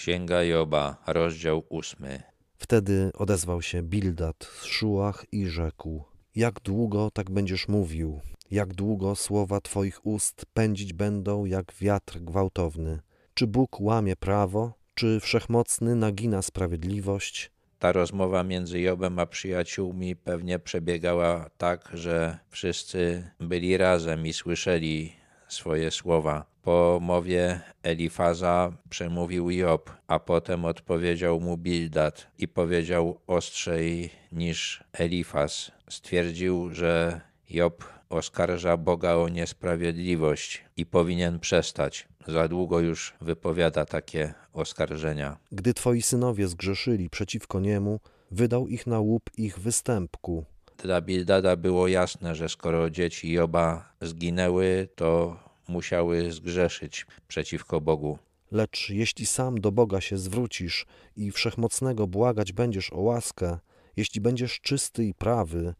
Księga Joba, rozdział ósmy. Wtedy odezwał się Bildad z Szuach i rzekł: Jak długo tak będziesz mówił? Jak długo słowa Twoich ust pędzić będą jak wiatr gwałtowny? Czy Bóg łamie prawo? Czy wszechmocny nagina sprawiedliwość? Ta rozmowa między Jobem a przyjaciółmi pewnie przebiegała tak, że wszyscy byli razem i słyszeli swoje słowa. Po mowie Elifaza przemówił Job, a potem odpowiedział mu Bildad i powiedział ostrzej niż Elifaz. Stwierdził, że Job oskarża Boga o niesprawiedliwość i powinien przestać. Za długo już wypowiada takie oskarżenia. Gdy Twoi synowie zgrzeszyli przeciwko niemu, wydał ich na łup ich występku. Dla Bildada było jasne, że skoro dzieci Joba zginęły, to musiały zgrzeszyć przeciwko Bogu. Lecz jeśli sam do Boga się zwrócisz i wszechmocnego błagać będziesz o łaskę, jeśli będziesz czysty i prawy,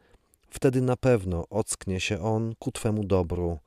wtedy na pewno ocknie się On ku Twemu dobru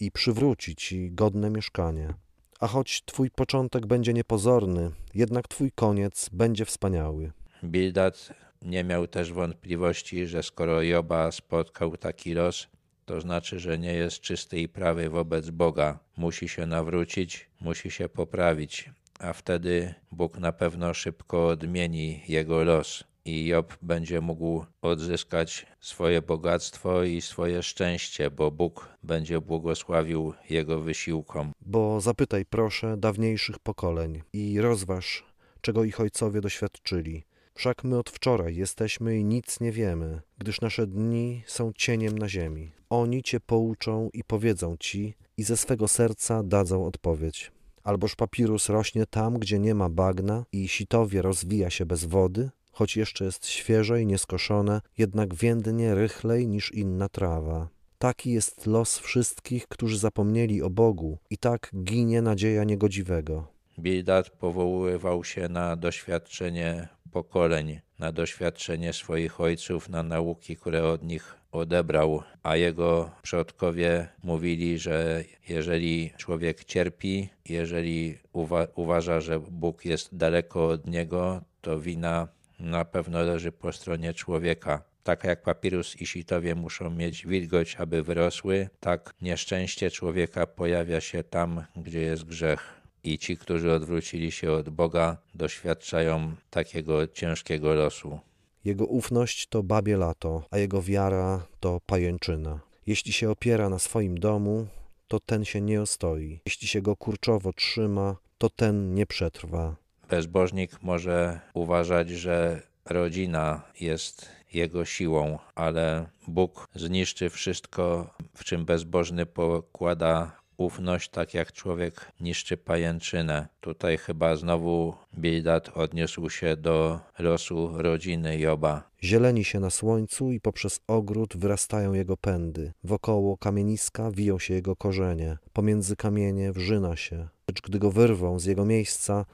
i przywróci Ci godne mieszkanie. A choć Twój początek będzie niepozorny, jednak Twój koniec będzie wspaniały. Bildad nie miał też wątpliwości, że skoro Joba spotkał taki los, to znaczy, że nie jest czysty i prawy wobec Boga. Musi się nawrócić, musi się poprawić, a wtedy Bóg na pewno szybko odmieni jego los i Job będzie mógł odzyskać swoje bogactwo i swoje szczęście, bo Bóg będzie błogosławił jego wysiłkom. Bo zapytaj proszę dawniejszych pokoleń i rozważ, czego ich ojcowie doświadczyli. Wszak my od wczoraj jesteśmy i nic nie wiemy, gdyż nasze dni są cieniem na ziemi. Oni cię pouczą i powiedzą ci, i ze swego serca dadzą odpowiedź. Alboż papirus rośnie tam, gdzie nie ma bagna, i sitowie rozwija się bez wody, choć jeszcze jest świeże i nieskoszone, jednak więdnie rychlej niż inna trawa. Taki jest los wszystkich, którzy zapomnieli o Bogu, i tak ginie nadzieja niegodziwego. Bildad powoływał się na doświadczenie pokoleń, na doświadczenie swoich ojców, na nauki, które od nich odebrał, a jego przodkowie mówili, że jeżeli człowiek cierpi, jeżeli uwa uważa, że Bóg jest daleko od niego, to wina na pewno leży po stronie człowieka. Tak jak papirus i sitowie muszą mieć wilgoć, aby wyrosły, tak nieszczęście człowieka pojawia się tam, gdzie jest grzech. I ci, którzy odwrócili się od Boga, doświadczają takiego ciężkiego losu. Jego ufność to babie lato, a jego wiara to pajęczyna. Jeśli się opiera na swoim domu, to ten się nie ostoi. Jeśli się go kurczowo trzyma, to ten nie przetrwa. Bezbożnik może uważać, że rodzina jest jego siłą, ale Bóg zniszczy wszystko, w czym bezbożny pokłada ufność, tak jak człowiek niszczy pajęczynę. Tutaj chyba znowu Bildad odniósł się do losu rodziny Joba. Zieleni się na słońcu i poprzez ogród wyrastają jego pędy. Wokoło kamieniska wiją się jego korzenie. Pomiędzy kamienie wrzyna się. Lecz gdy go wyrwą z jego miejsca,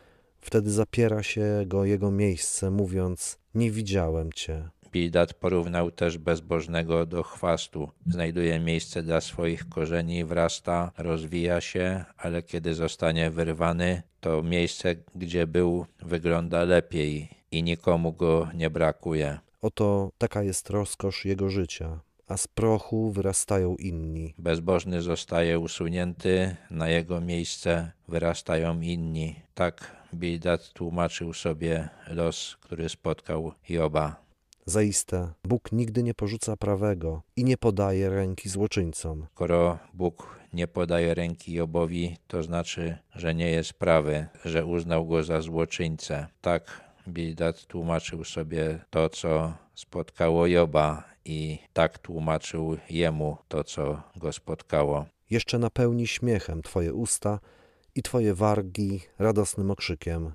wtedy zapiera się go jego miejsce, mówiąc: Nie widziałem cię. Bildad porównał też bezbożnego do chwastu. Znajduje miejsce dla swoich korzeni, wrasta, rozwija się, ale kiedy zostanie wyrwany, to miejsce, gdzie był, wygląda lepiej i nikomu go nie brakuje. Oto taka jest rozkosz jego życia, a z prochu wyrastają inni. Bezbożny zostaje usunięty, na jego miejsce wyrastają inni. Tak Bildad tłumaczył sobie los, który spotkał Joba. Zaiste, Bóg nigdy nie porzuca prawego i nie podaje ręki złoczyńcom. Skoro Bóg nie podaje ręki Jobowi, to znaczy, że nie jest prawy, że uznał go za złoczyńcę. Tak Bildad tłumaczył sobie to, co spotkało Joba i tak tłumaczył jemu to, co go spotkało. Jeszcze napełni śmiechem Twoje usta i Twoje wargi radosnym okrzykiem.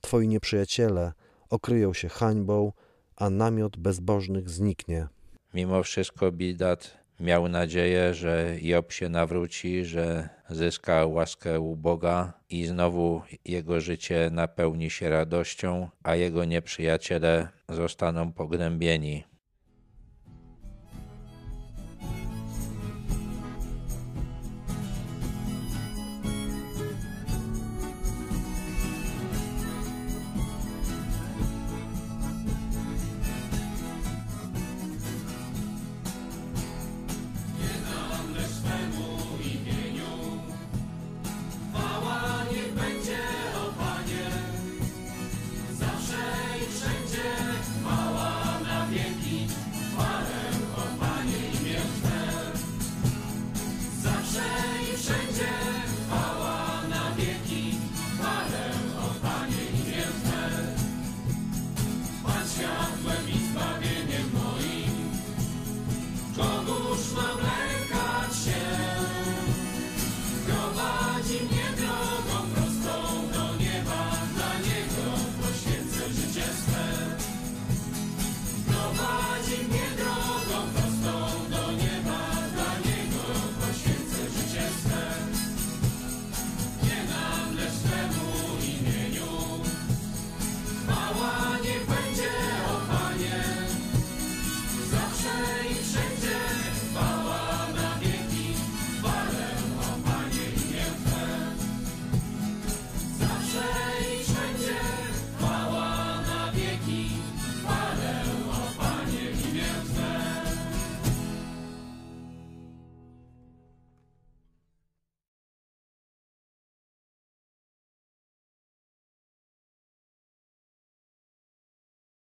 Twoi nieprzyjaciele okryją się hańbą, a namiot bezbożnych zniknie. Mimo wszystko Bildad miał nadzieję, że Job się nawróci, że zyska łaskę u Boga i znowu jego życie napełni się radością, a jego nieprzyjaciele zostaną pognębieni.